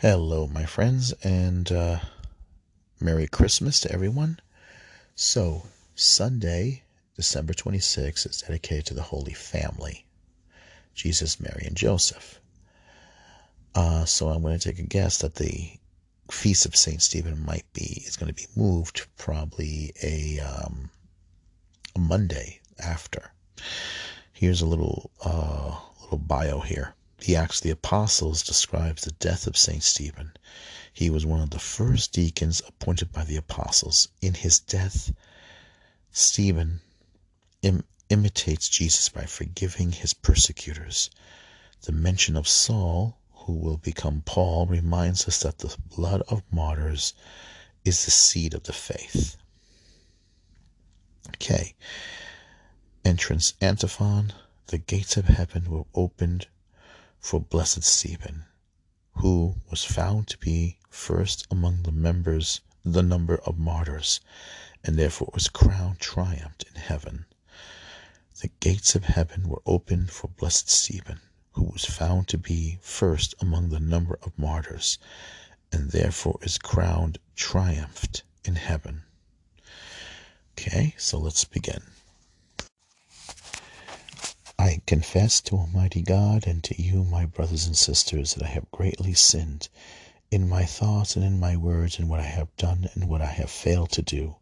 Hello, my friends, and uh, Merry Christmas to everyone. So, Sunday, December 26th, is dedicated to the Holy Family Jesus, Mary, and Joseph. Uh, so, I'm going to take a guess that the Feast of St. Stephen might be, is going to be moved probably a, um, a Monday after. Here's a little, uh, little bio here. The Acts of the Apostles describes the death of St. Stephen. He was one of the first deacons appointed by the apostles. In his death, Stephen Im- imitates Jesus by forgiving his persecutors. The mention of Saul, who will become Paul, reminds us that the blood of martyrs is the seed of the faith. Okay. Entrance antiphon. The gates of heaven were opened for blessed Stephen, who was found to be first among the members the number of martyrs, and therefore was crowned triumphed in heaven. The gates of heaven were opened for blessed Stephen, who was found to be first among the number of martyrs, and therefore is crowned triumphed in heaven. Okay, so let's begin. I confess to Almighty God and to you, my brothers and sisters, that I have greatly sinned in my thoughts and in my words, in what I have done and what I have failed to do,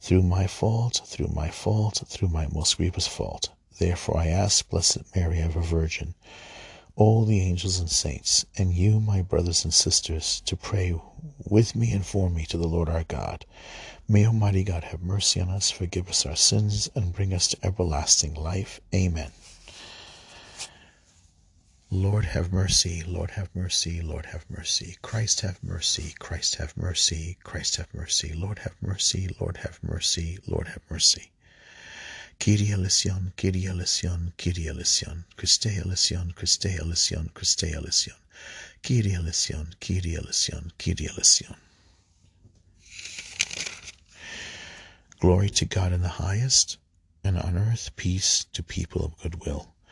through my fault, through my fault, through my most grievous fault. Therefore I ask Blessed Mary, ever Virgin, all the angels and saints, and you, my brothers and sisters, to pray with me and for me to the Lord our God. May Almighty God have mercy on us, forgive us our sins, and bring us to everlasting life. Amen. Lord have mercy, Lord have mercy, Lord have mercy. Christ have mercy, Christ have mercy, Christ have mercy. Lord have mercy, Lord have mercy, Lord have mercy. Kyrie eleison, Kyrie eleison, Kyrie eleison. Christe eleison, Christe eleison, Christe eleison. Kyrie eleison, Kyrie eleison, Kyrie eleison. Glory to God in the highest, and on earth peace to people of good will.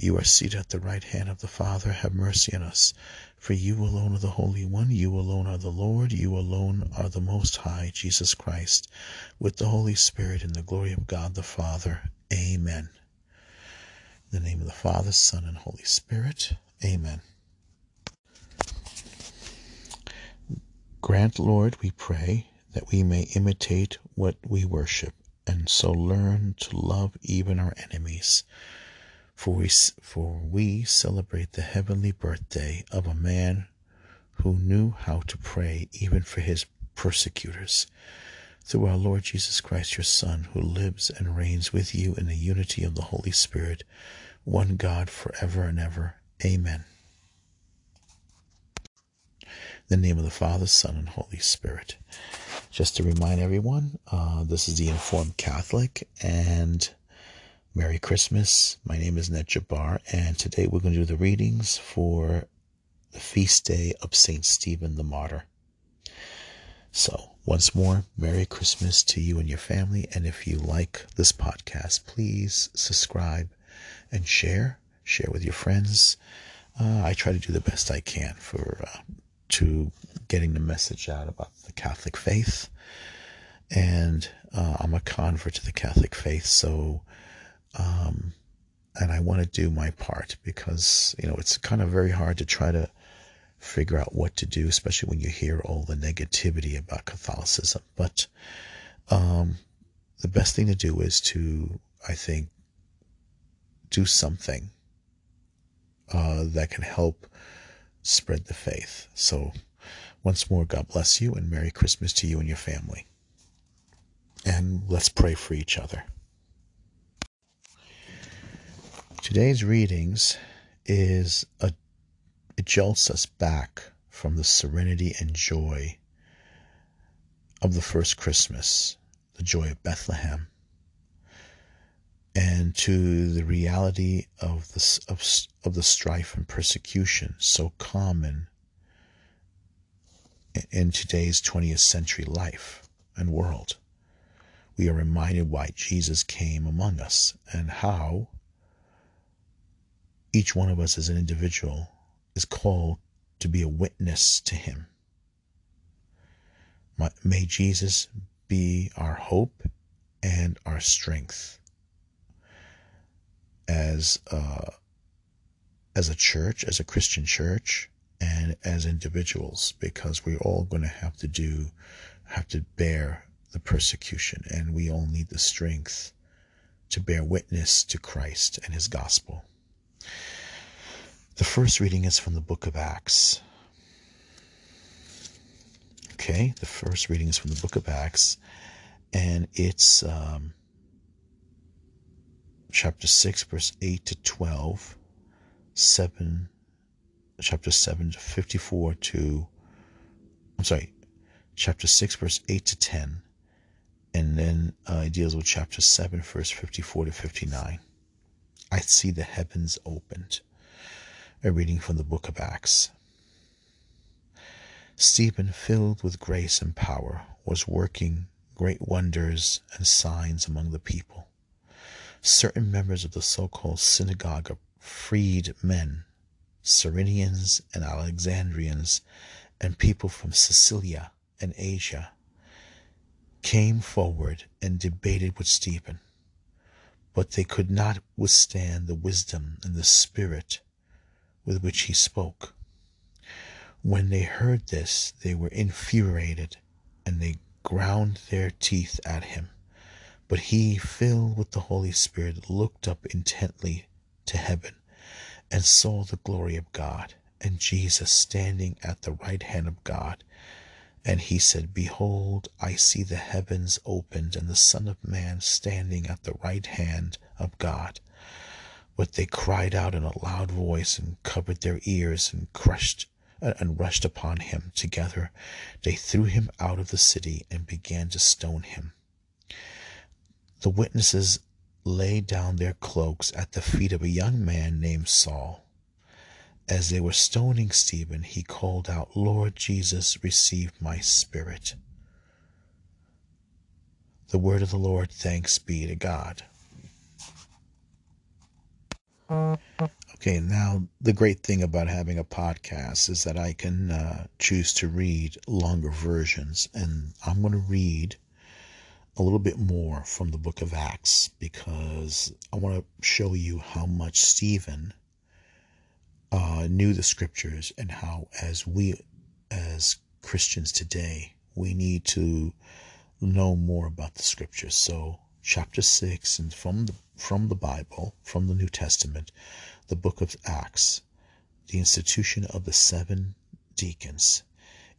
You are seated at the right hand of the Father, have mercy on us. For you alone are the Holy One, you alone are the Lord, you alone are the Most High, Jesus Christ, with the Holy Spirit and the glory of God the Father. Amen. In the name of the Father, Son, and Holy Spirit. Amen. Grant, Lord, we pray, that we may imitate what we worship, and so learn to love even our enemies for we, for we celebrate the heavenly birthday of a man who knew how to pray even for his persecutors. Through our Lord Jesus Christ, your Son, who lives and reigns with you in the unity of the Holy Spirit, one God forever and ever. Amen. In the name of the Father, Son, and Holy Spirit. Just to remind everyone, uh, this is the Informed Catholic, and Merry Christmas. My name is Ned Jabbar, and today we're going to do the readings for the feast day of St. Stephen the Martyr. So, once more, Merry Christmas to you and your family. And if you like this podcast, please subscribe and share. Share with your friends. Uh, I try to do the best I can for uh, to getting the message out about the Catholic faith. And uh, I'm a convert to the Catholic faith, so um, and I want to do my part because, you know, it's kind of very hard to try to figure out what to do, especially when you hear all the negativity about Catholicism. But um, the best thing to do is to, I think, do something uh, that can help spread the faith. So, once more, God bless you and Merry Christmas to you and your family. And let's pray for each other. Today's readings is a it jolts us back from the serenity and joy of the first Christmas, the joy of Bethlehem. And to the reality of the, of, of the strife and persecution so common in today's 20th century life and world. We are reminded why Jesus came among us and how each one of us as an individual is called to be a witness to Him. May Jesus be our hope and our strength as a, as a church, as a Christian church, and as individuals, because we're all going to have to do, have to bear the persecution, and we all need the strength to bear witness to Christ and his gospel. The first reading is from the book of Acts. Okay, the first reading is from the book of Acts, and it's um, chapter 6, verse 8 to 12, 7, chapter 7 to 54 to, I'm sorry, chapter 6, verse 8 to 10, and then uh, it deals with chapter 7, verse 54 to 59. I see the heavens opened. A reading from the book of Acts. Stephen, filled with grace and power, was working great wonders and signs among the people. Certain members of the so called synagogue of freed men, Cyrenians and Alexandrians, and people from Cilicia and Asia, came forward and debated with Stephen. But they could not withstand the wisdom and the spirit with which he spoke. When they heard this, they were infuriated, and they ground their teeth at him. But he, filled with the Holy Spirit, looked up intently to heaven and saw the glory of God and Jesus standing at the right hand of God. And he said, Behold, I see the heavens opened and the Son of Man standing at the right hand of God. But they cried out in a loud voice and covered their ears and crushed uh, and rushed upon him. Together they threw him out of the city and began to stone him. The witnesses laid down their cloaks at the feet of a young man named Saul. As they were stoning Stephen, he called out, Lord Jesus, receive my spirit. The word of the Lord, thanks be to God. Okay, now the great thing about having a podcast is that I can uh, choose to read longer versions, and I'm going to read a little bit more from the book of Acts because I want to show you how much Stephen uh, knew the scriptures and how, as we, as Christians today, we need to know more about the scriptures. So, chapter six, and from the from the Bible, from the New Testament, the book of Acts, the institution of the seven deacons.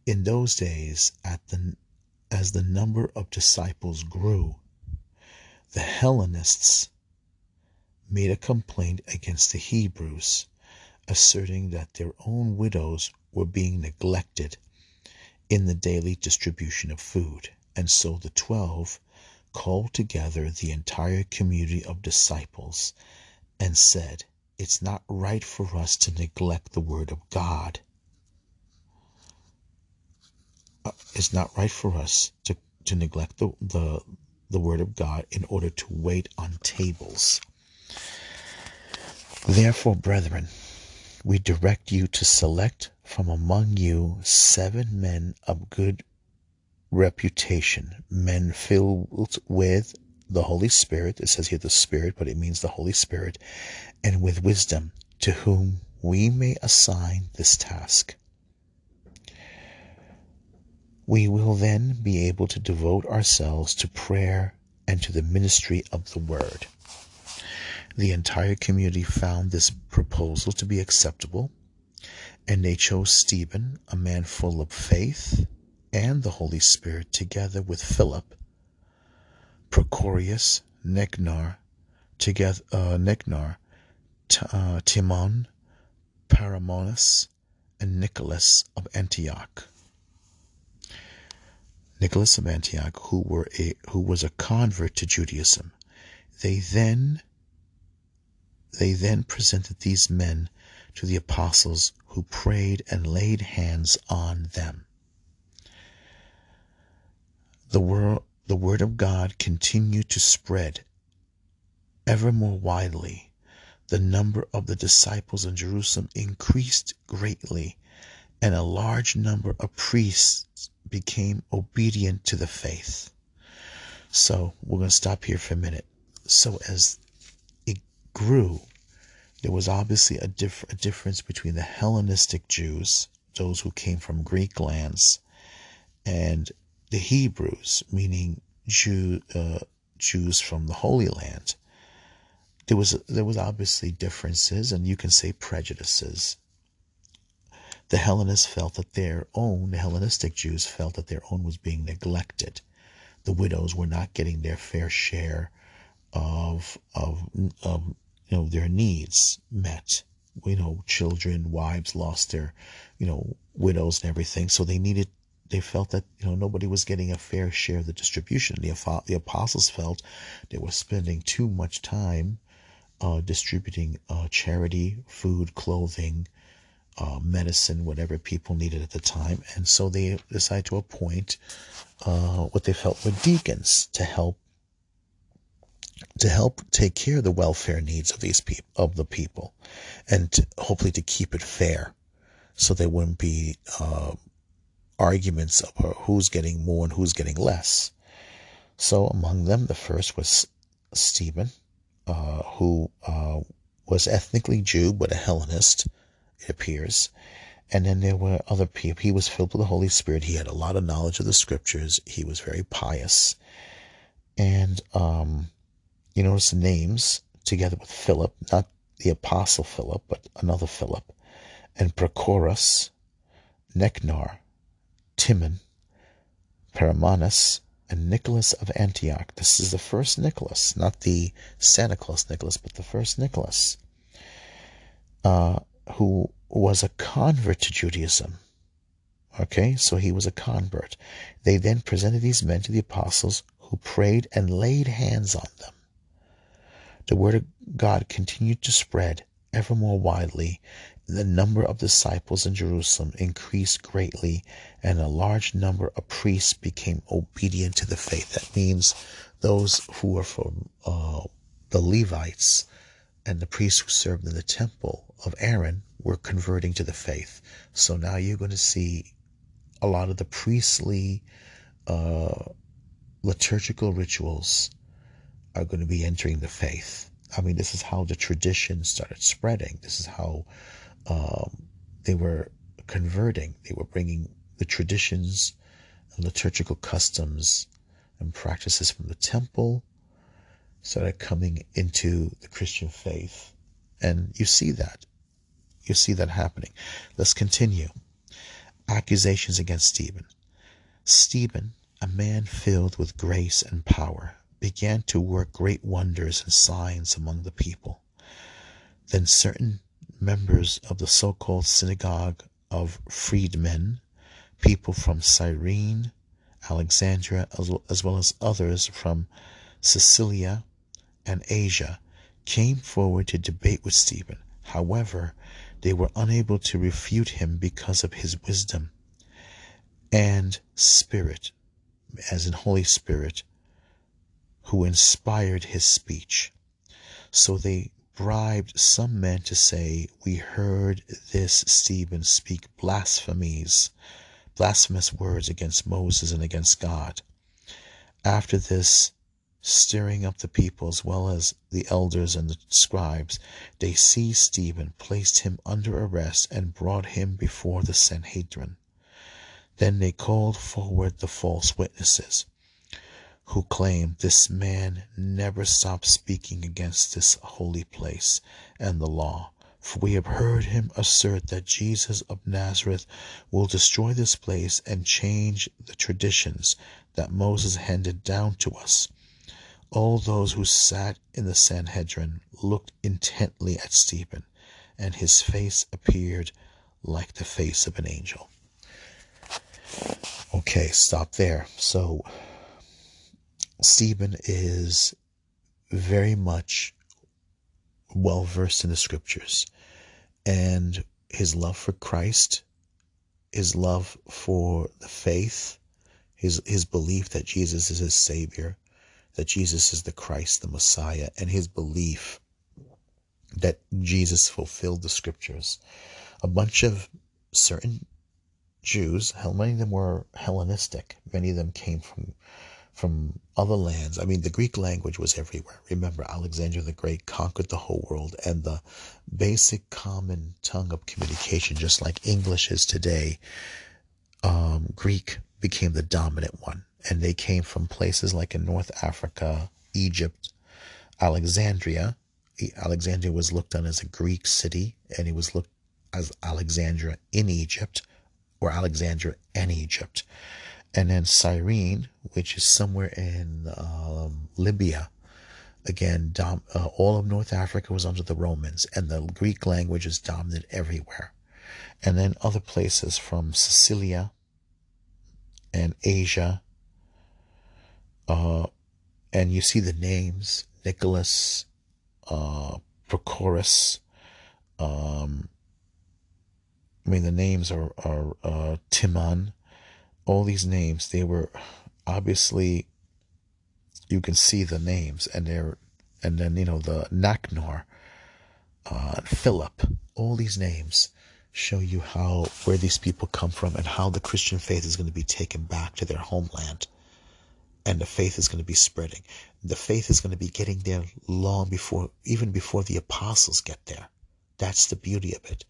In those days, at the, as the number of disciples grew, the Hellenists made a complaint against the Hebrews, asserting that their own widows were being neglected in the daily distribution of food. And so the twelve called together the entire community of disciples and said, it's not right for us to neglect the Word of God. Uh, it's not right for us to, to neglect the, the, the Word of God in order to wait on tables. Therefore, brethren, we direct you to select from among you seven men of good reputation, men filled with the Holy Spirit. It says here the Spirit, but it means the Holy Spirit, and with wisdom, to whom we may assign this task. We will then be able to devote ourselves to prayer and to the ministry of the Word. The entire community found this proposal to be acceptable, and they chose Stephen, a man full of faith and the Holy Spirit, together with Philip Prochorus, Nicanor, together, uh, Nicanor, uh, Timon, Paramenos, and Nicholas of Antioch. Nicholas of Antioch, who were a who was a convert to Judaism. They then They then presented these men to the apostles who prayed and laid hands on them. The word, of God continued to spread ever more widely. The number of the disciples in Jerusalem increased greatly, and a large number of priests became obedient to the faith. So we're going to stop here for a minute. So as grew, there was obviously a, diff- a difference between the Hellenistic Jews, those who came from Greek lands, and the Hebrews, meaning Jew, uh, Jews from the Holy Land. There was there was obviously differences, and you can say prejudices. The Hellenists felt that their own, the Hellenistic Jews felt that their own was being neglected. The widows were not getting their fair share of of, of you know their needs met. You know, children, wives lost their, you know, widows and everything, so they needed they felt that you know nobody was getting a fair share of the distribution. The, the apostles felt they were spending too much time uh, distributing uh, charity, food, clothing, uh, medicine, whatever people needed at the time, and so they decided to appoint uh, what they felt were deacons to help to help take care of the welfare needs of these people of the people, and to, hopefully to keep it fair, so there wouldn't be uh, arguments about who's getting more and who's getting less. So among them, the first was Stephen, uh, who uh, was ethnically Jew but a Hellenist, it appears. And then there were other people. He was filled with the Holy Spirit. He had a lot of knowledge of the scriptures. He was very pious. And um, you notice the names together with Philip, not the Apostle Philip, but another Philip, and Prochorus, Nicanor, Timon, Paramenes, and Nicholas of Antioch. This is the first Nicholas, not the Santa Claus Nicholas, but the first Nicholas, uh, who was a convert to Judaism. Okay, so he was a convert. They then presented these men to the apostles who prayed and laid hands on them. The word of God continued to spread ever more widely, the number of disciples in Jerusalem increased greatly, and a large number of priests became obedient to the faith. That means those who were from uh, the Levites and the priests who served in the temple of Aaron were converting to the faith. So now you're going to see a lot of the priestly uh, liturgical rituals are going to be entering the faith. I mean, this is how the tradition started spreading. This is how um, they were converting. They were bringing the traditions and liturgical customs and practices from the temple started coming into the Christian faith. And you see that. You see that happening. Let's continue. Accusations against Stephen. Stephen, a man filled with grace and power, began to work great wonders and signs among the people. Then certain members of the so-called synagogue of freedmen, people from Cyrene, Alexandria, as well as others from Cilicia and Asia, came forward to debate with Stephen. However, they were unable to refute him because of his wisdom and spirit, as in Holy Spirit, who inspired his speech. So they bribed some men to say, We heard this Stephen speak blasphemies, blasphemous words against Moses and against God. After this, stirring up the people as well as the elders and the scribes, they seized Stephen, placed him under arrest, and brought him before the Sanhedrin. Then they called forward the false witnesses who claim this man never stopped speaking against this holy place and the law. For we have heard him assert that Jesus of Nazareth will destroy this place and change the traditions that Moses handed down to us. All those who sat in the Sanhedrin looked intently at Stephen, and his face appeared like the face of an angel. Okay, stop there. So Stephen is very much well versed in the scriptures. And his love for Christ, his love for the faith, his, his belief that Jesus is his Savior, that Jesus is the Christ, the Messiah, and his belief that Jesus fulfilled the scriptures. A bunch of certain Jews, how many of them were Hellenistic, many of them came from from other lands. I mean, the Greek language was everywhere. Remember, Alexander the Great conquered the whole world, and the basic common tongue of communication, just like English is today, um, Greek became the dominant one. And they came from places like in North Africa, Egypt, Alexandria. Alexandria was looked on as a Greek city, and it was looked as Alexandria in Egypt, or Alexandria and Egypt and then Cyrene, which is somewhere in um, Libya. Again, dom- uh, all of North Africa was under the Romans, and the Greek language is dominant everywhere. And then other places from Cilicia and Asia. Uh, and you see the names Nicholas, uh, Prochorus. Um, I mean, the names are, are uh, Timon, all these names, they were obviously, you can see the names, and they're, and then, you know, the Nicanor, uh, Philip, all these names show you how, where these people come from and how the Christian faith is going to be taken back to their homeland. And the faith is going to be spreading. The faith is going to be getting there long before, even before the apostles get there. That's the beauty of it.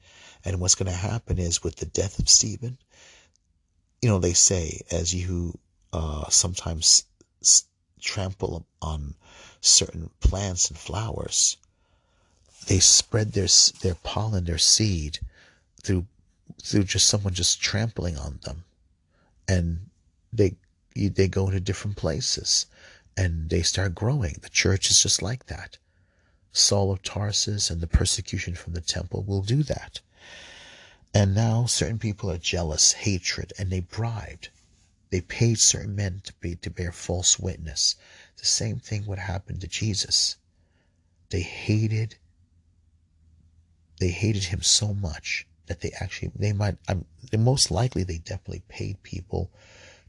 And what's going to happen is with the death of Stephen, you know, they say as you uh, sometimes s- trample on certain plants and flowers, they spread their their pollen, their seed, through through just someone just trampling on them, and they they go into different places, and they start growing. The church is just like that. Saul of Tarsus and the persecution from the temple will do that. And now certain people are jealous, hatred, and they bribed. They paid certain men to be to bear false witness. The same thing would happen to Jesus. They hated they hated him so much that they actually they might um, most likely they definitely paid people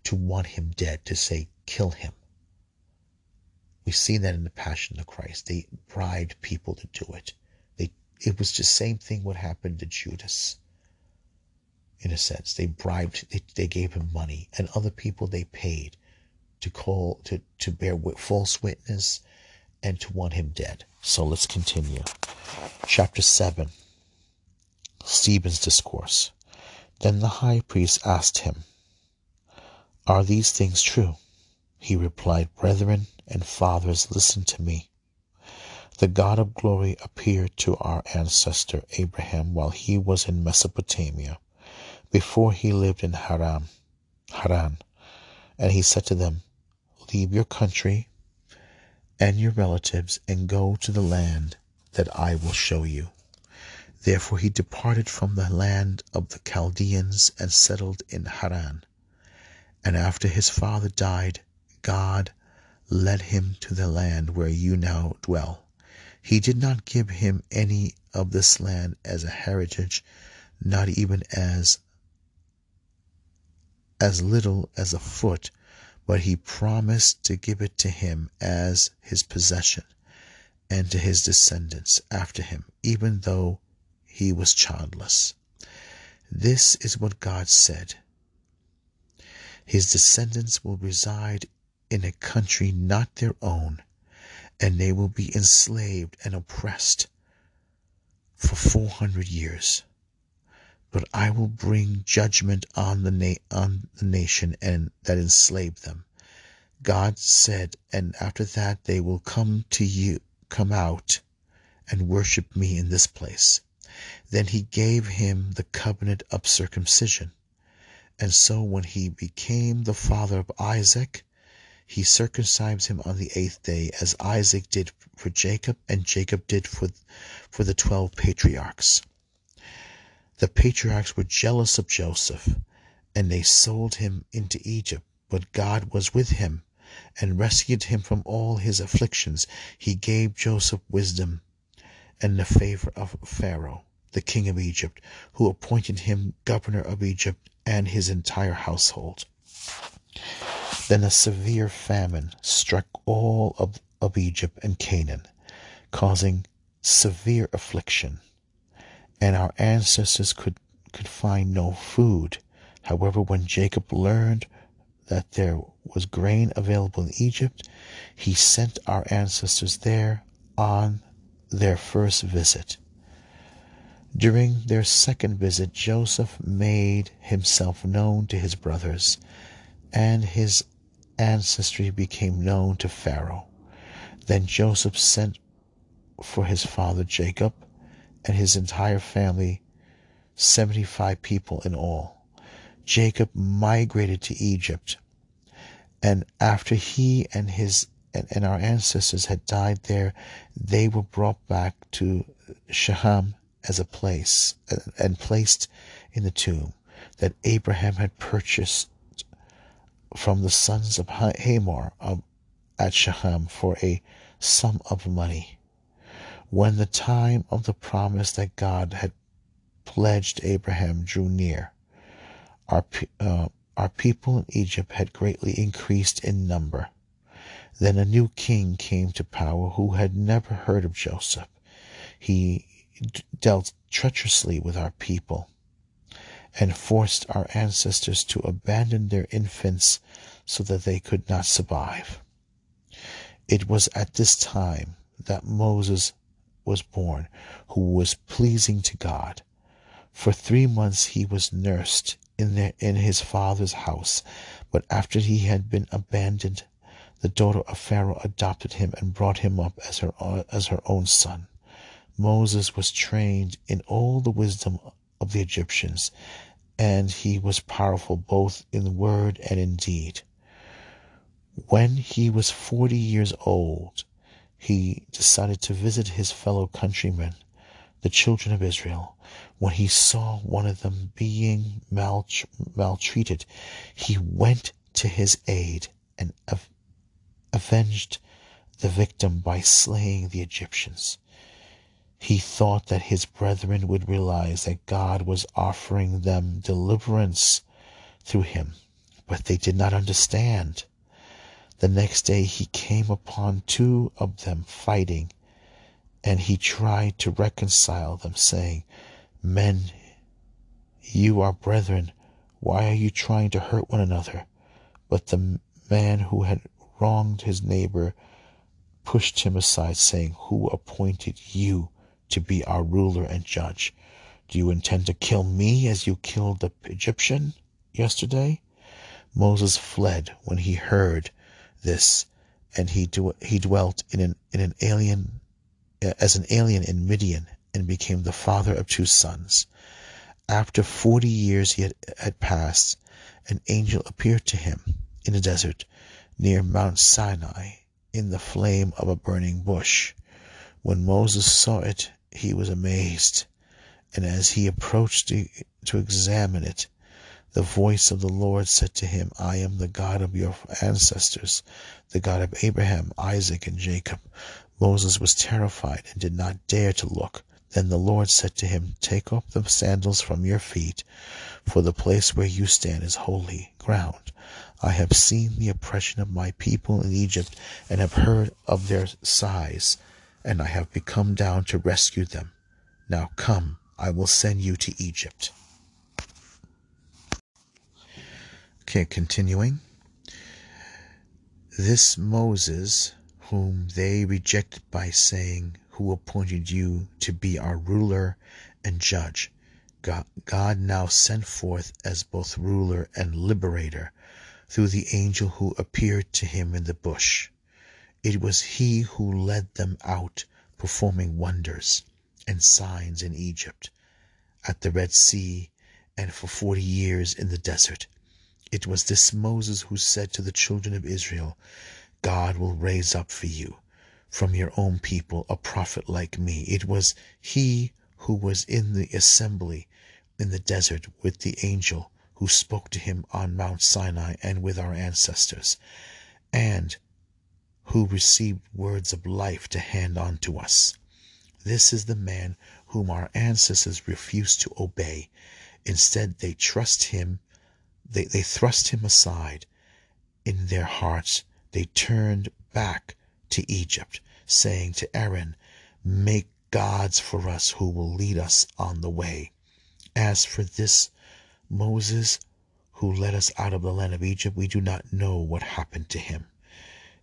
to want him dead to say kill him we see that in the passion of christ they bribed people to do it they it was the same thing what happened to judas in a sense. They bribed, they, they gave him money, and other people they paid to call, to, to bear false witness and to want him dead. So let's continue. Chapter 7 Stephen's Discourse. Then the high priest asked him, Are these things true? He replied, Brethren and fathers, listen to me. The God of glory appeared to our ancestor Abraham while he was in Mesopotamia before he lived in Haran. Haran. And he said to them, Leave your country and your relatives and go to the land that I will show you. Therefore he departed from the land of the Chaldeans and settled in Haran. And after his father died, God led him to the land where you now dwell. He did not give him any of this land as a heritage, not even as as little as a foot, but he promised to give it to him as his possession and to his descendants after him, even though he was childless. This is what God said. His descendants will reside in a country not their own, and they will be enslaved and oppressed for 400 years but I will bring judgment on the na- on the nation and that enslaved them. God said, and after that they will come to you, come out and worship me in this place. Then he gave him the covenant of circumcision. And so when he became the father of Isaac, he circumcised him on the eighth day, as Isaac did for Jacob, and Jacob did for, for the twelve patriarchs. The patriarchs were jealous of Joseph, and they sold him into Egypt. But God was with him and rescued him from all his afflictions. He gave Joseph wisdom and the favor of Pharaoh, the king of Egypt, who appointed him governor of Egypt and his entire household. Then a severe famine struck all of, of Egypt and Canaan, causing severe affliction. And our ancestors could, could find no food. However, when Jacob learned that there was grain available in Egypt, he sent our ancestors there on their first visit. During their second visit, Joseph made himself known to his brothers, and his ancestry became known to Pharaoh. Then Joseph sent for his father Jacob and his entire family, 75 people in all. Jacob migrated to Egypt, and after he and his and, and our ancestors had died there, they were brought back to Shechem as a place and placed in the tomb that Abraham had purchased from the sons of Hamor um, at Shechem for a sum of money. When the time of the promise that God had pledged Abraham drew near, our, uh, our people in Egypt had greatly increased in number. Then a new king came to power who had never heard of Joseph. He dealt treacherously with our people and forced our ancestors to abandon their infants so that they could not survive. It was at this time that Moses was born, who was pleasing to God. For three months he was nursed in, in his father's house, but after he had been abandoned, the daughter of Pharaoh adopted him and brought him up as her, as her own son. Moses was trained in all the wisdom of the Egyptians, and he was powerful both in word and in deed. When he was forty years old, he decided to visit his fellow countrymen, the children of Israel. When he saw one of them being maltreated, he went to his aid and avenged the victim by slaying the Egyptians. He thought that his brethren would realize that God was offering them deliverance through him, but they did not understand. The next day he came upon two of them fighting, and he tried to reconcile them, saying, Men, you are brethren. Why are you trying to hurt one another? But the man who had wronged his neighbor pushed him aside, saying, Who appointed you to be our ruler and judge? Do you intend to kill me as you killed the Egyptian yesterday? Moses fled when he heard this, and he, he dwelt in an, in an alien, as an alien in Midian and became the father of two sons. After forty years he had, had passed, an angel appeared to him in the desert near Mount Sinai in the flame of a burning bush. When Moses saw it, he was amazed, and as he approached to, to examine it, the voice of the Lord said to him, I am the God of your ancestors, the God of Abraham, Isaac, and Jacob. Moses was terrified and did not dare to look. Then the Lord said to him, Take off the sandals from your feet, for the place where you stand is holy ground. I have seen the oppression of my people in Egypt, and have heard of their sighs, and I have become down to rescue them. Now come, I will send you to Egypt. Okay, continuing. This Moses, whom they rejected by saying, who appointed you to be our ruler and judge. God, God now sent forth as both ruler and liberator through the angel who appeared to him in the bush. It was he who led them out, performing wonders and signs in Egypt, at the Red Sea, and for forty years in the desert. It was this Moses who said to the children of Israel, God will raise up for you from your own people a prophet like me. It was he who was in the assembly in the desert with the angel who spoke to him on Mount Sinai and with our ancestors, and who received words of life to hand on to us. This is the man whom our ancestors refused to obey. Instead, they trust him, they, they thrust him aside. In their hearts, they turned back to Egypt, saying to Aaron, Make gods for us who will lead us on the way. As for this Moses, who led us out of the land of Egypt, we do not know what happened to him.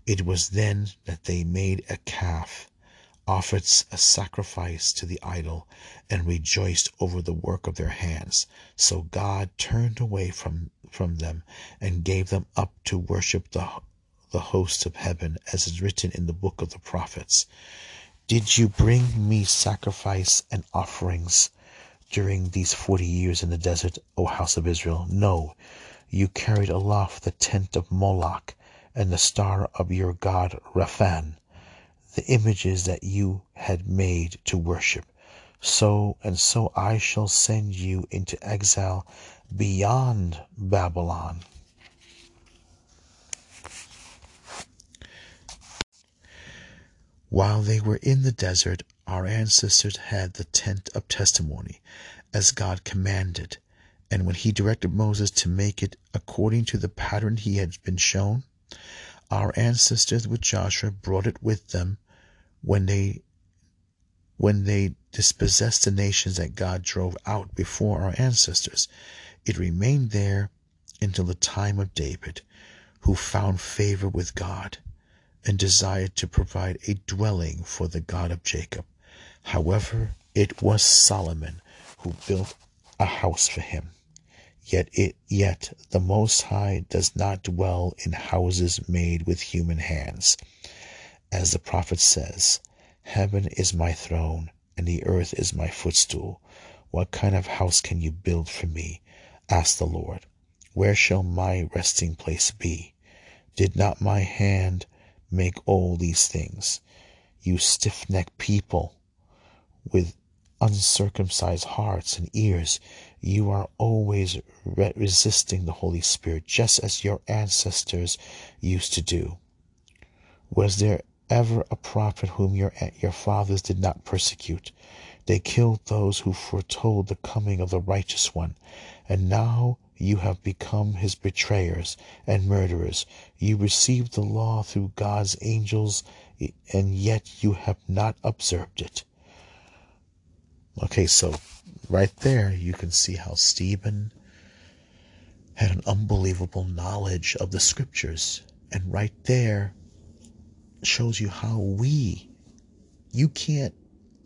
It was then that they made a calf, offered a sacrifice to the idol, and rejoiced over the work of their hands. So God turned away from, from them and gave them up to worship the, the host of heaven, as is written in the book of the prophets. Did you bring me sacrifice and offerings? during these forty years in the desert, O house of Israel? No, you carried aloft the tent of Moloch and the star of your god Rephan, the images that you had made to worship. So and so I shall send you into exile beyond Babylon. While they were in the desert, our ancestors had the tent of testimony, as God commanded, and when he directed Moses to make it according to the pattern he had been shown, our ancestors with Joshua brought it with them when they when they dispossessed the nations that God drove out before our ancestors. It remained there until the time of David, who found favor with God and desired to provide a dwelling for the God of Jacob. However, it was Solomon who built a house for him. Yet it yet the Most High does not dwell in houses made with human hands. As the prophet says, Heaven is my throne, and the earth is my footstool. What kind of house can you build for me? Asked the Lord. Where shall my resting place be? Did not my hand make all these things? You stiff necked people, with uncircumcised hearts and ears, you are always re- resisting the Holy Spirit, just as your ancestors used to do. Was there ever a prophet whom your, your fathers did not persecute? They killed those who foretold the coming of the righteous one, and now you have become his betrayers and murderers. You received the law through God's angels, and yet you have not observed it. Okay, so right there you can see how Stephen had an unbelievable knowledge of the scriptures. And right there shows you how we, you can't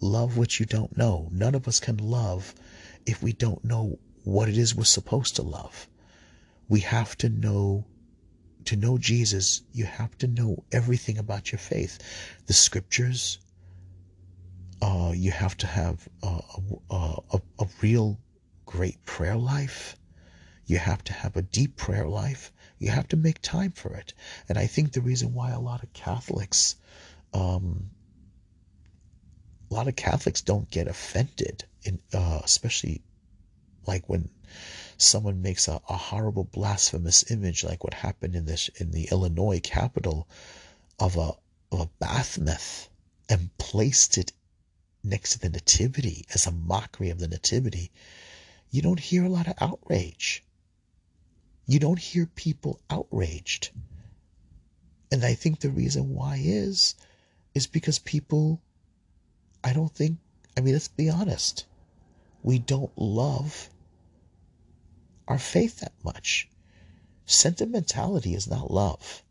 love what you don't know. None of us can love if we don't know what it is we're supposed to love. We have to know to know Jesus, you have to know everything about your faith. The scriptures, uh, you have to have a, a, a, a real great prayer life. You have to have a deep prayer life. You have to make time for it. And I think the reason why a lot of Catholics, um, a lot of Catholics don't get offended, in, uh, especially like when someone makes a, a horrible blasphemous image, like what happened in this in the Illinois capital of a of a Baphomet, and placed it next to the Nativity as a mockery of the Nativity, you don't hear a lot of outrage. You don't hear people outraged. And I think the reason why is, is because people, I don't think, I mean, let's be honest, we don't love our faith that much. Sentimentality is not love.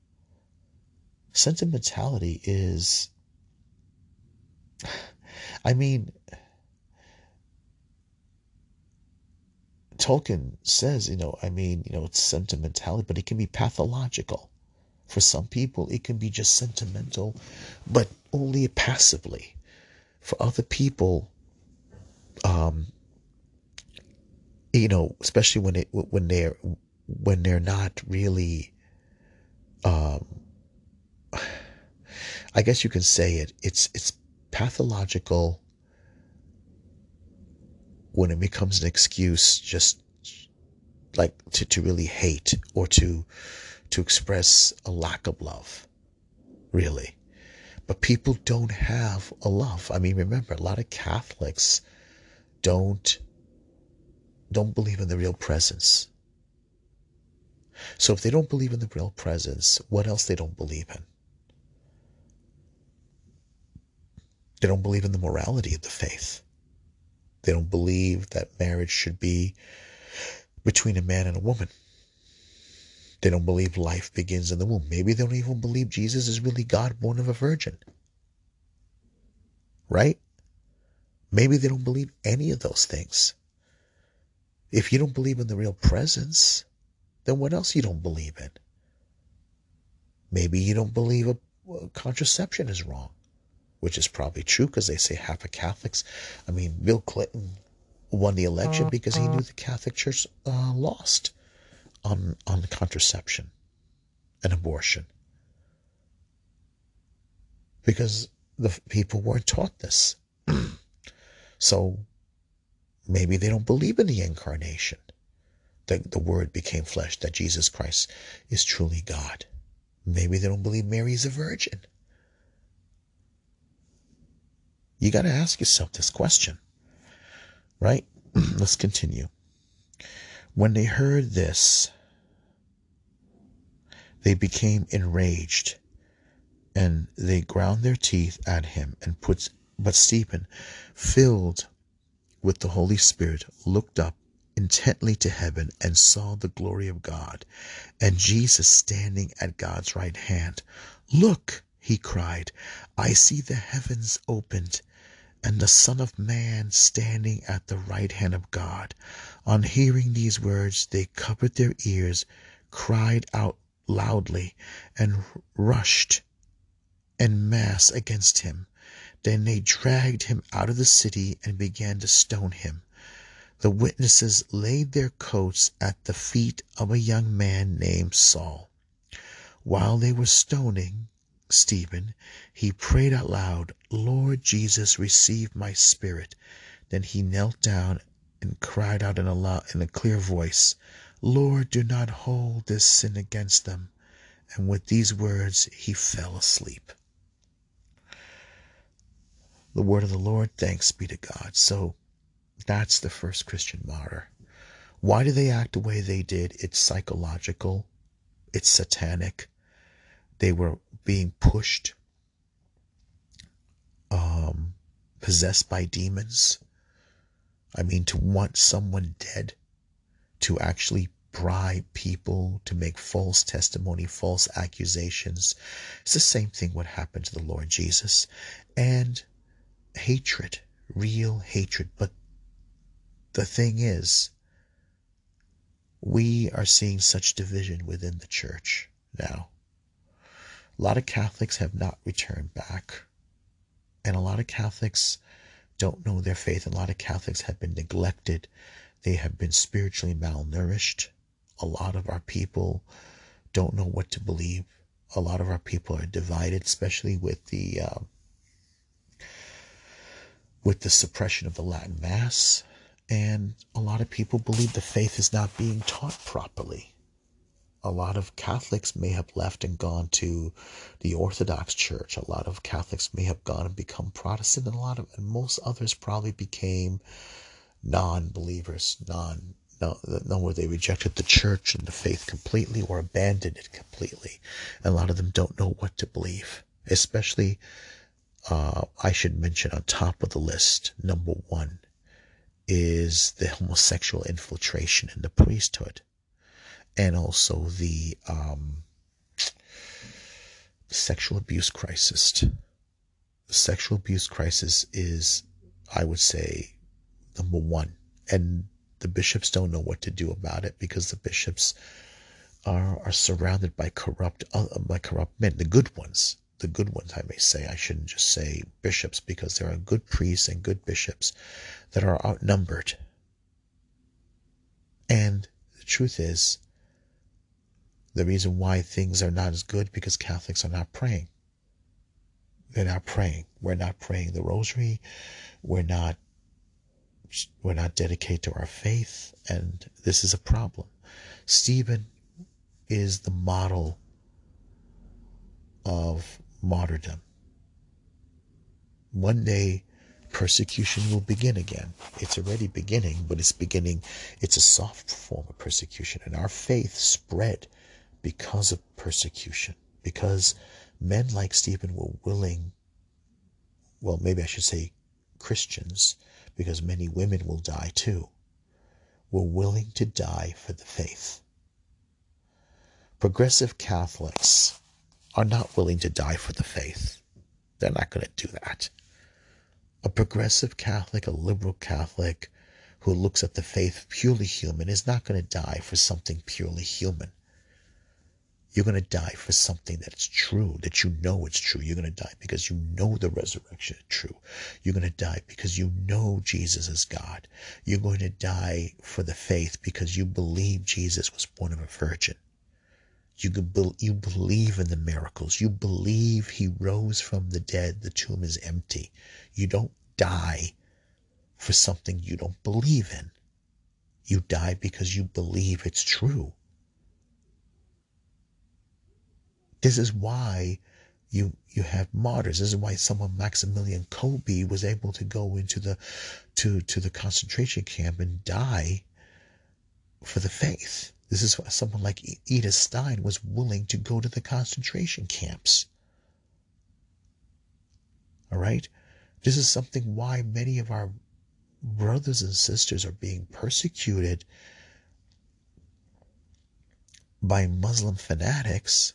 Sentimentality is I mean, Tolkien says, you know, I mean, you know, it's sentimentality, but it can be pathological. For some people, it can be just sentimental, but only passively. For other people, um, you know, especially when it when they're when they're not really, um, I guess you can say it. It's it's pathological when it becomes an excuse just like to, to really hate or to to express a lack of love really But people don't have a love. I mean, remember, a lot of Catholics don't don't believe in the real presence. So if they don't believe in the real presence, what else they don't believe in? They don't believe in the morality of the faith. They don't believe that marriage should be between a man and a woman. They don't believe life begins in the womb. Maybe they don't even believe Jesus is really God born of a virgin. Right? Maybe they don't believe any of those things. If you don't believe in the real presence, then what else you don't believe in? Maybe you don't believe a, a contraception is wrong, which is probably true because they say half of Catholics. I mean, Bill Clinton won the election because he knew the Catholic Church uh, lost on on contraception and abortion because the people weren't taught this. so maybe they don't believe in the incarnation that the Word became flesh, that Jesus Christ is truly God. Maybe they don't believe Mary is a virgin. You got to ask yourself this question, right? Let's continue. When they heard this, they became enraged and they ground their teeth at him and put but Stephen filled with the Holy Spirit looked up intently to heaven and saw the glory of God and Jesus standing at God's right hand. Look, he cried, I see the heavens opened and the Son of Man standing at the right hand of God. On hearing these words, they covered their ears, cried out loudly, and rushed en masse against him. Then they dragged him out of the city and began to stone him. The witnesses laid their coats at the feet of a young man named Saul. While they were stoning Stephen, he prayed out loud, Lord Jesus, receive my spirit. Then he knelt down and cried out in a, clear voice, Lord, do not hold this sin against them. And with these words, he fell asleep. The word of the Lord, thanks be to God. So that's the first Christian martyr. Why do they act the way they did? It's psychological, it's satanic. They were being pushed, um, possessed by demons. I mean, to want someone dead, to actually bribe people, to make false testimony, false accusations. It's the same thing what happened to the Lord Jesus. And hatred, real hatred. But the thing is, we are seeing such division within the church now. A lot of Catholics have not returned back. And a lot of Catholics don't know their faith. A lot of Catholics have been neglected. They have been spiritually malnourished. A lot of our people don't know what to believe. A lot of our people are divided, especially with the uh, with the suppression of the Latin Mass and a lot of people believe the faith is not being taught properly. A lot of Catholics may have left and gone to the Orthodox Church. A lot of Catholics may have gone and become Protestant, and a lot of and most others probably became non-believers, non no, no, where they rejected the church and the faith completely or abandoned it completely. And a lot of them don't know what to believe. Especially, uh, I should mention on top of the list, number one, is the homosexual infiltration in the priesthood and also the um, sexual abuse crisis. The sexual abuse crisis is, I would say, number one. And the bishops don't know what to do about it because the bishops are, are surrounded by corrupt, uh, by corrupt men, the good ones the good ones, I may say. I shouldn't just say bishops because there are good priests and good bishops that are outnumbered. And the truth is, the reason why things are not as good because Catholics are not praying. They're not praying. We're not praying the rosary. We're not we're not dedicated to our faith, and this is a problem. Stephen is the model of martyrdom. One day, persecution will begin again. It's already beginning, but it's beginning, it's a soft form of persecution. And our faith spread because of persecution, because men like Stephen were willing, well, maybe I should say Christians, because many women will die too, were willing to die for the faith. Progressive Catholics are not willing to die for the faith. They're not going to do that. A progressive Catholic, a liberal Catholic who looks at the faith purely human is not going to die for something purely human. You're going to die for something that's true, that you know it's true. You're going to die because you know the resurrection is true. You're going to die because you know Jesus is God. You're going to die for the faith because you believe Jesus was born of a virgin. You, you believe in the miracles. You believe he rose from the dead. The tomb is empty. You don't die for something you don't believe in. You die because you believe it's true. This is why you you have martyrs. This is why someone Maximilian Kolbe was able to go into the to to the concentration camp and die for the faith. This is why someone like Edith Stein was willing to go to the concentration camps. All right? This is something why many of our brothers and sisters are being persecuted by Muslim fanatics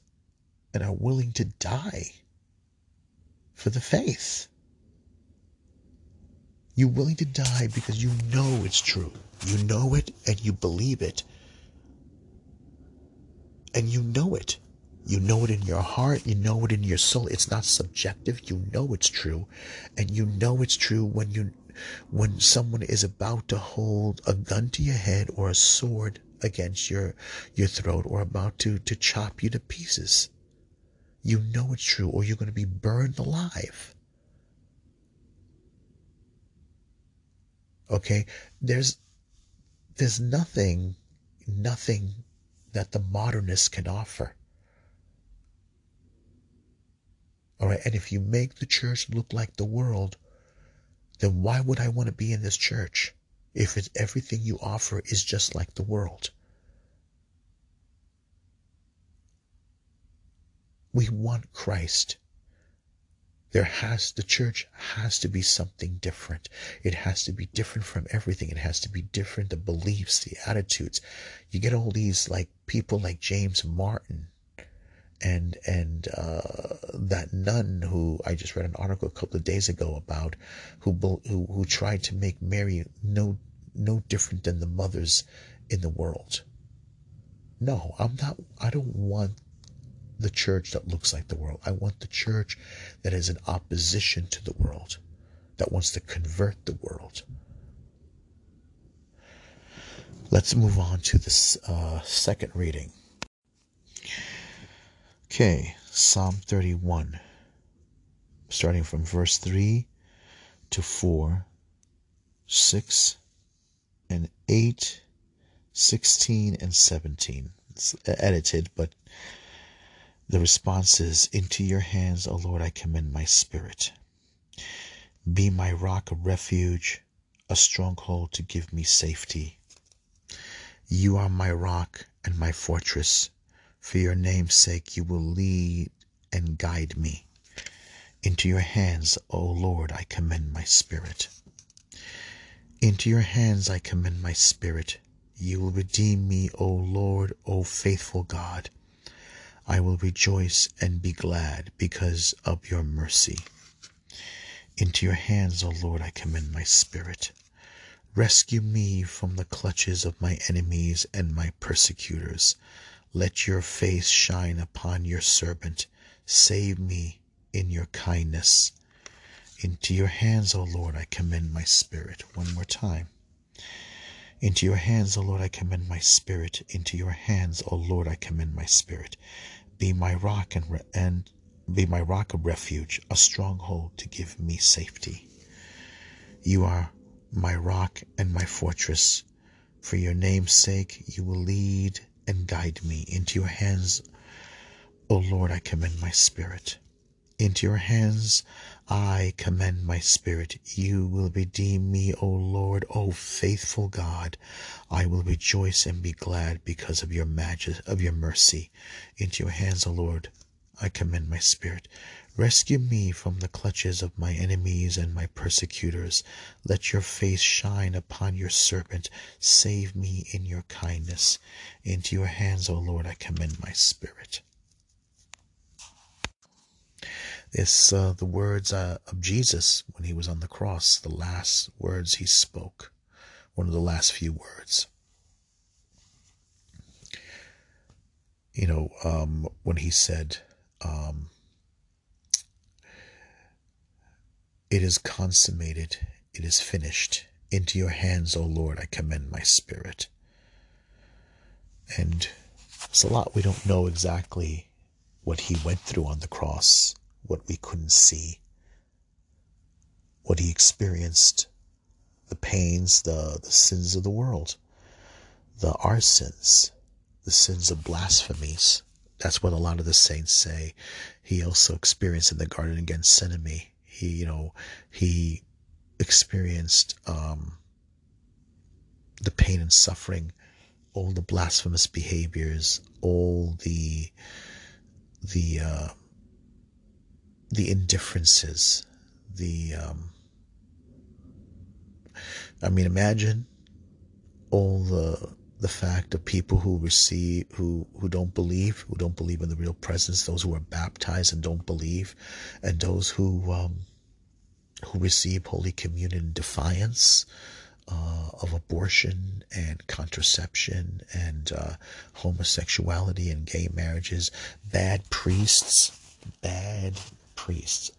and are willing to die for the faith. You're willing to die because you know it's true. You know it and you believe it. And you know it. You know it in your heart. You know it in your soul. It's not subjective. You know it's true. And you know it's true when you when someone is about to hold a gun to your head or a sword against your your throat or about to to chop you to pieces you know it's true or you're going to be burned alive. Okay? There's there's nothing nothing that the modernists can offer. All right, and if you make the church look like the world, then why would I want to be in this church if everything you offer is just like the world? We want Christ. There has, the church has to be something different. It has to be different from everything. It has to be different, the beliefs, the attitudes. You get all these like people like James Martin and and uh, that nun who I just read an article a couple of days ago about who who who tried to make Mary no no different than the mothers in the world. No, I'm not I don't want the church that looks like the world. I want the church that is in opposition to the world, that wants to convert the world. Let's move on to this uh, second reading. Okay, Psalm 31, starting from verse 3 to 4, 6, and 8, 16, and 17. It's edited, but the response is, Into your hands, O Lord, I commend my spirit. Be my rock of refuge, a stronghold to give me safety. You are my rock and my fortress. For your name's sake, you will lead and guide me. Into your hands, O Lord, I commend my spirit. Into your hands I commend my spirit. You will redeem me, O Lord, O faithful God. I will rejoice and be glad because of your mercy. Into your hands, O Lord, I commend my spirit. Rescue me from the clutches of my enemies and my persecutors. Let your face shine upon your servant. Save me in your kindness. Into your hands, O Lord, I commend my spirit. One more time. Into your hands, O Lord, I commend my spirit. Into your hands, O Lord, I commend my spirit. Be my rock and, and be my rock of refuge, a stronghold to give me safety. You are my rock and my fortress. For your name's sake, you will lead and guide me. Into your hands, O Lord, I commend my spirit. Into your hands I commend my spirit. You will redeem me, O Lord, O faithful God. I will rejoice and be glad because of your majesty, of your mercy. Into your hands, O Lord, I commend my spirit. Rescue me from the clutches of my enemies and my persecutors. Let your face shine upon your servant. Save me in your kindness. Into your hands, O Lord, I commend my spirit. It's uh, the words uh, of Jesus when he was on the cross, the last words he spoke, one of the last few words. You know, um, when he said, um, It is consummated, it is finished. Into your hands, O Lord, I commend my spirit. And it's a lot we don't know exactly what he went through on the cross what we couldn't see, what he experienced, the pains, the, the sins of the world, the our sins, the sins of blasphemies. That's what a lot of the saints say. He also experienced in the Garden of Gethsemane. He, you know, he experienced um, the pain and suffering, all the blasphemous behaviors, all the the uh, the indifferences, the um, I mean, imagine all the the fact of people who receive who who don't believe who don't believe in the real presence those who are baptized and don't believe and those who um, who receive holy communion in defiance uh, of abortion and contraception and uh, homosexuality and gay marriages bad priests bad priests,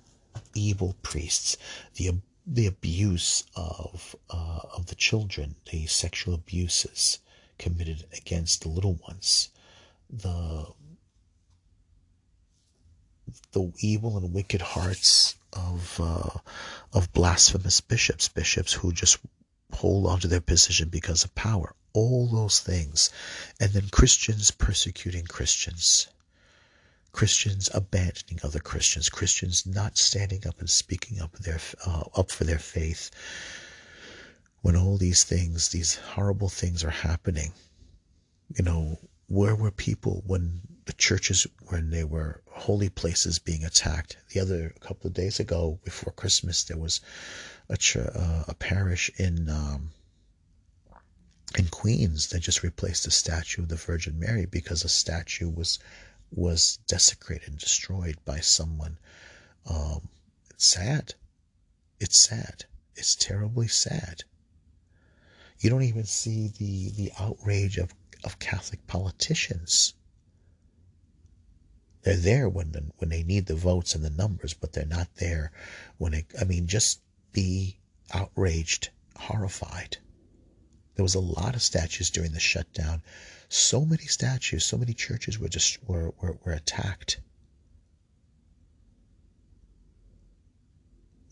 evil priests, the the abuse of uh, of the children, the sexual abuses committed against the little ones, the the evil and wicked hearts of uh, of blasphemous bishops, bishops who just hold on to their position because of power. All those things, and then Christians persecuting Christians Christians abandoning other Christians, Christians not standing up and speaking up their uh, up for their faith. When all these things, these horrible things are happening, you know, where were people when the churches, when they were holy places being attacked? The other couple of days ago, before Christmas, there was a, uh, a parish in um, in Queens that just replaced a statue of the Virgin Mary because a statue was was desecrated destroyed by someone. Um, it's sad. It's sad. It's terribly sad. You don't even see the, the outrage of, of Catholic politicians. They're there when the, when they need the votes and the numbers, but they're not there when it. I mean, just be outraged, horrified. There was a lot of statues during the shutdown so many statues, so many churches were just were, were, were attacked.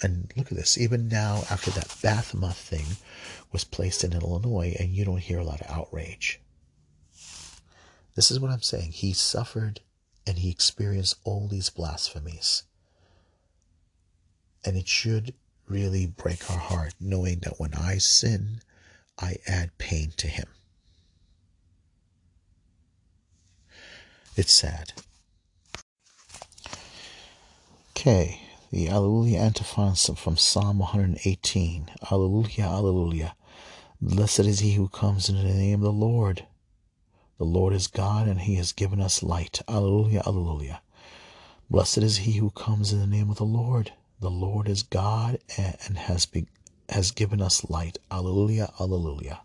And look at this, even now after that Baphomet thing was placed in Illinois, and you don't hear a lot of outrage. This is what I'm saying. He suffered and he experienced all these blasphemies. And it should really break our heart knowing that when I sin, I add pain to him. It's sad. Okay, the Alleluia antiphon from Psalm 118. Alleluia, Alleluia. Blessed is he who comes in the name of the Lord. The Lord is God, and he has given us light. Alleluia, Alleluia. Blessed is he who comes in the name of the Lord. The Lord is God and has be, has given us light. Alleluia, Alleluia.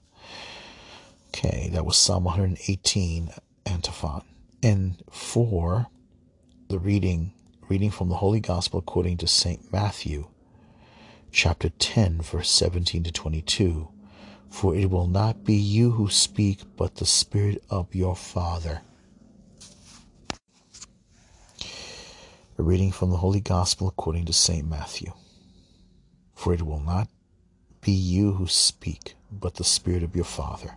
Okay, that was Psalm 118 antiphon and 4, the reading reading from the Holy Gospel according to St. Matthew chapter 10 verse 17 to 22 for it will not be you who speak but the spirit of your father a reading from the Holy Gospel according to St. Matthew for it will not be you who speak but the spirit of your father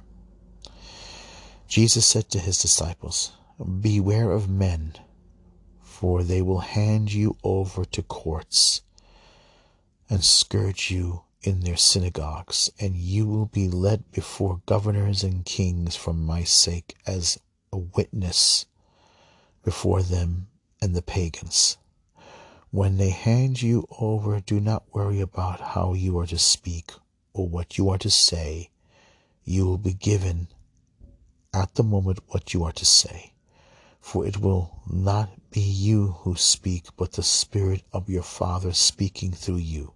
Jesus said to his disciples Beware of men, for they will hand you over to courts and scourge you in their synagogues, and you will be led before governors and kings for my sake as a witness before them and the pagans. When they hand you over, do not worry about how you are to speak or what you are to say. You will be given at the moment what you are to say. For it will not be you who speak, but the Spirit of your Father speaking through you.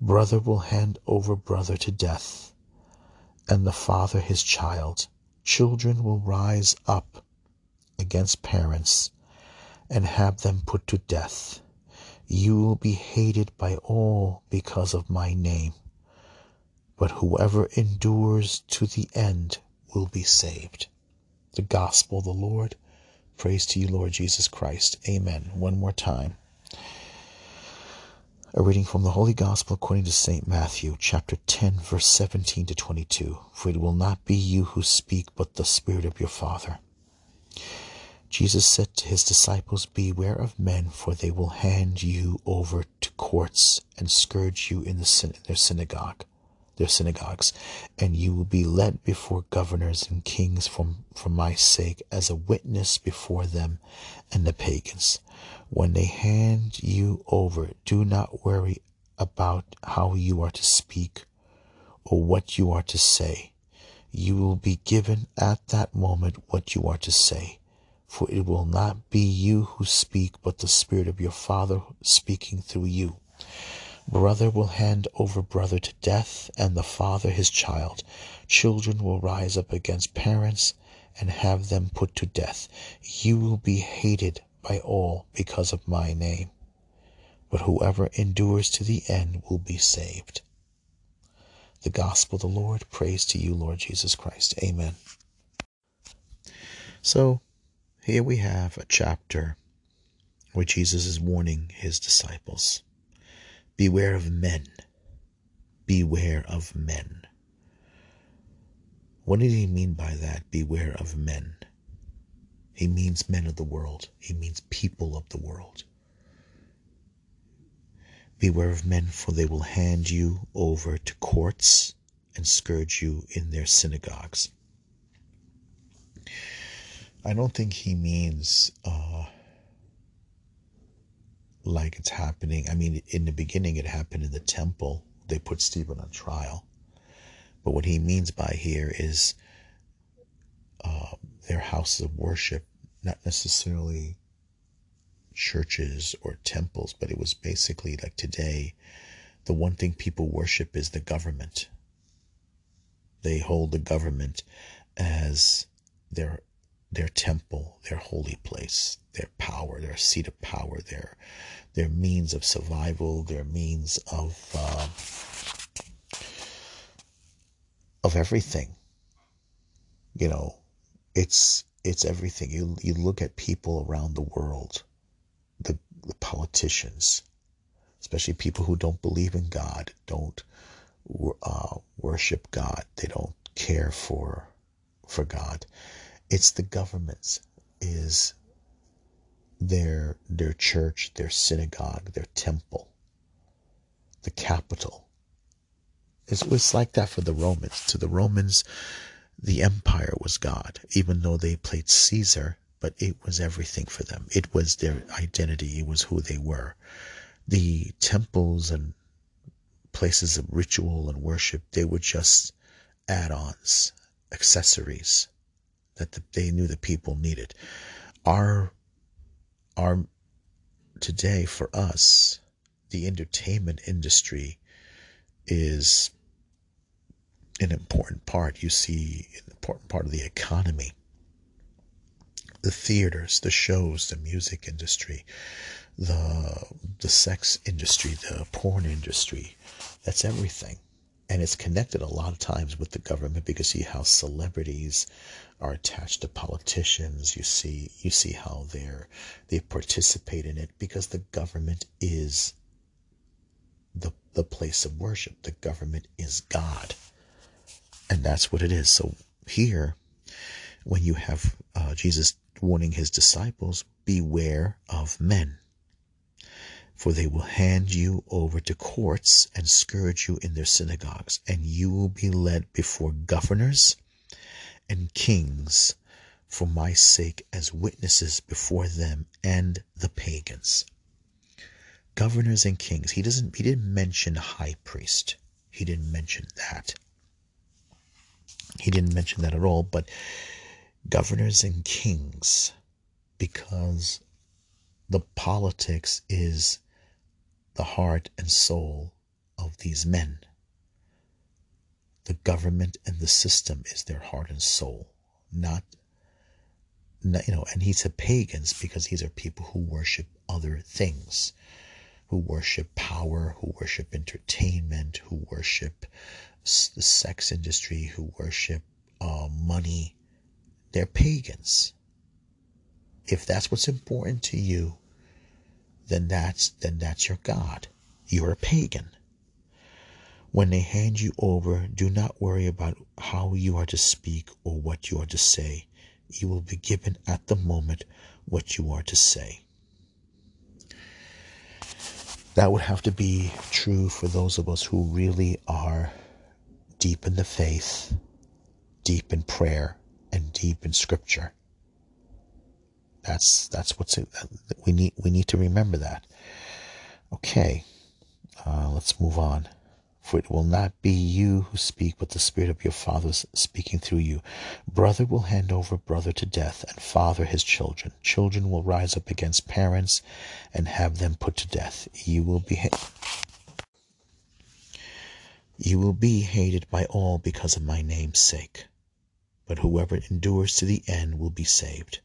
Brother will hand over brother to death, and the father his child. Children will rise up against parents and have them put to death. You will be hated by all because of my name, but whoever endures to the end will be saved. The Gospel of the Lord. Praise to you, Lord Jesus Christ. Amen. One more time. A reading from the Holy Gospel according to St. Matthew, chapter 10, verse 17 to 22. For it will not be you who speak, but the Spirit of your Father. Jesus said to his disciples, Beware of men, for they will hand you over to courts and scourge you in, the, their synagogue, their synagogues, and you will be led before governors and kings from, for my sake as a witness before them and the pagans. When they hand you over, do not worry about how you are to speak or what you are to say. You will be given at that moment what you are to say. For it will not be you who speak, but the Spirit of your Father speaking through you. Brother will hand over brother to death, and the father his child. Children will rise up against parents and have them put to death. You will be hated by all because of my name. But whoever endures to the end will be saved. The Gospel of the Lord. Praise to you, Lord Jesus Christ. Amen. So, here we have a chapter where Jesus is warning his disciples Beware of men. Beware of men. What did he mean by that? Beware of men. He means men of the world. He means people of the world. Beware of men, for they will hand you over to courts and scourge you in their synagogues. I don't think he means uh, like it's happening. I mean, in the beginning, it happened in the temple. They put Stephen on trial. But what he means by here is uh, their houses of worship not necessarily churches or temples, but it was basically like today, the one thing people worship is the government. They hold the government as their their temple, their holy place, their power, their seat of power, their their means of survival, their means of uh, of everything. You know, it's it's everything. You you look at people around the world, the, the politicians, especially people who don't believe in God, don't uh, worship God, they don't care for for God. It's the governments is their their church, their synagogue, their temple, the capital. It was like that for the Romans. To the Romans, the empire was God, even though they played Caesar, but it was everything for them. It was their identity, it was who they were. The temples and places of ritual and worship, they were just add ons, accessories that the, they knew the people needed. Our, our, today for us, the entertainment industry is an important part. You see an important part of the economy. The theaters, the shows, the music industry, the the sex industry, the porn industry. That's everything. And it's connected a lot of times with the government because see how celebrities are attached to politicians. You see you see how they're they participate in it because the government is the the place of worship. The government is God. And that's what it is. So here, when you have uh, Jesus warning his disciples, beware of men. For they will hand you over to courts and scourge you in their synagogues, and you will be led before governors and kings for my sake as witnesses before them and the pagans. Governors and kings. He doesn't he didn't mention high priest. He didn't mention that. He didn't mention that at all, but governors and kings because the politics is the heart and soul of these men. The government and the system is their heart and soul, not, not, you know, and he said pagans because these are people who worship other things, who worship power, who worship entertainment, who worship the sex industry, who worship uh, money. They're pagans. If that's what's important to you, then that's then that's your God. You're a pagan. When they hand you over, do not worry about how you are to speak or what you are to say. You will be given at the moment what you are to say. That would have to be true for those of us who really are deep in the faith, deep in prayer, and deep in scripture. That's that's what's we need. We need to remember that. Okay, uh, let's move on. For it will not be you who speak, but the Spirit of your fathers speaking through you. Brother will hand over brother to death, and father his children. Children will rise up against parents and have them put to death. You will be you will be hated by all because of my name's sake. But whoever endures to the end will be saved.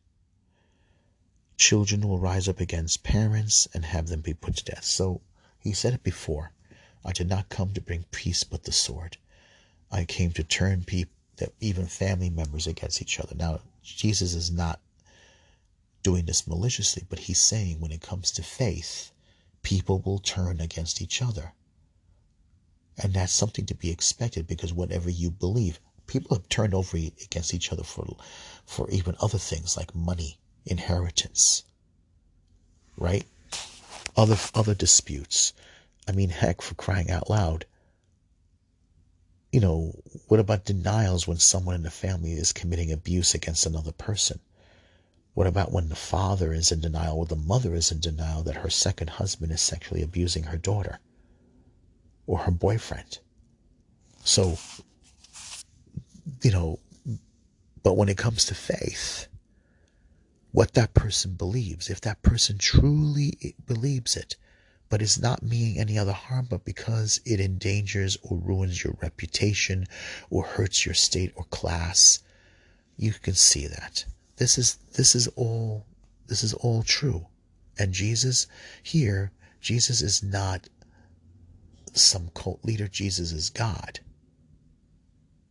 Children will rise up against parents and have them be put to death. So he said it before. I did not come to bring peace but the sword. I came to turn people, even family members, against each other. Now, Jesus is not doing this maliciously, but he's saying when it comes to faith, people will turn against each other. And that's something to be expected because whatever you believe, people have turned over against each other for, for even other things like money inheritance, right? Other other disputes. I mean, heck, for crying out loud. You know, what about denials when someone in the family is committing abuse against another person? What about when the father is in denial or the mother is in denial that her second husband is sexually abusing her daughter or her boyfriend? So, you know, but when it comes to faith, what that person believes. If that person truly believes it, but is not meaning any other harm, but because it endangers or ruins your reputation or hurts your state or class, you can see that. This is this is all this is all true. And Jesus here, Jesus is not some cult leader. Jesus is God.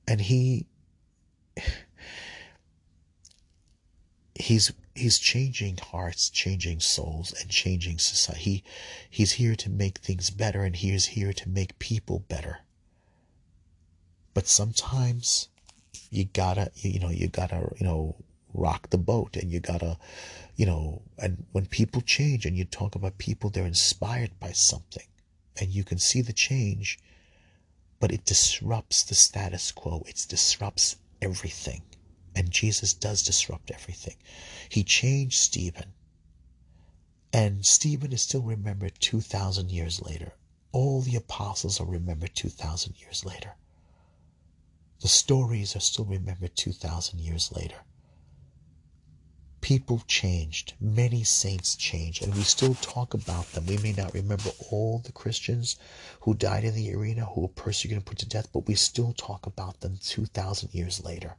And he he's he's changing hearts, changing souls, and changing society. He, he's here to make things better, and he is here to make people better. But sometimes you gotta, you know, you gotta, you know, rock the boat, and you gotta, you know, and when people change, and you talk about people, they're inspired by something, and you can see the change, but it disrupts the status quo. It disrupts everything. And Jesus does disrupt everything. He changed Stephen. And Stephen is still remembered 2,000 years later. All the apostles are remembered 2,000 years later. The stories are still remembered 2,000 years later. People changed. Many saints changed. And we still talk about them. We may not remember all the Christians who died in the arena, who were persecuted and put to death, but we still talk about them 2,000 years later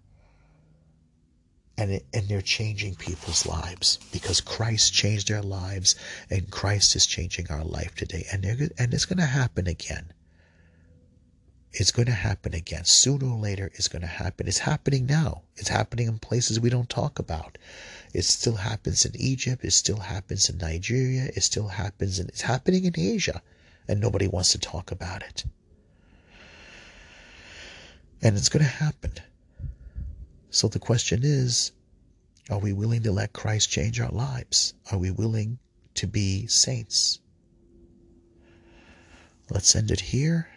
and it, and they're changing people's lives because Christ changed their lives and Christ is changing our life today. And and it's going to happen again. It's going to happen again. Sooner or later it's going to happen. It's happening now. It's happening in places we don't talk about. It still happens in Egypt. It still happens in Nigeria. It still happens and it's happening in Asia and nobody wants to talk about it. And it's going to happen so the question is are we willing to let Christ change our lives? Are we willing to be saints? Let's end it here.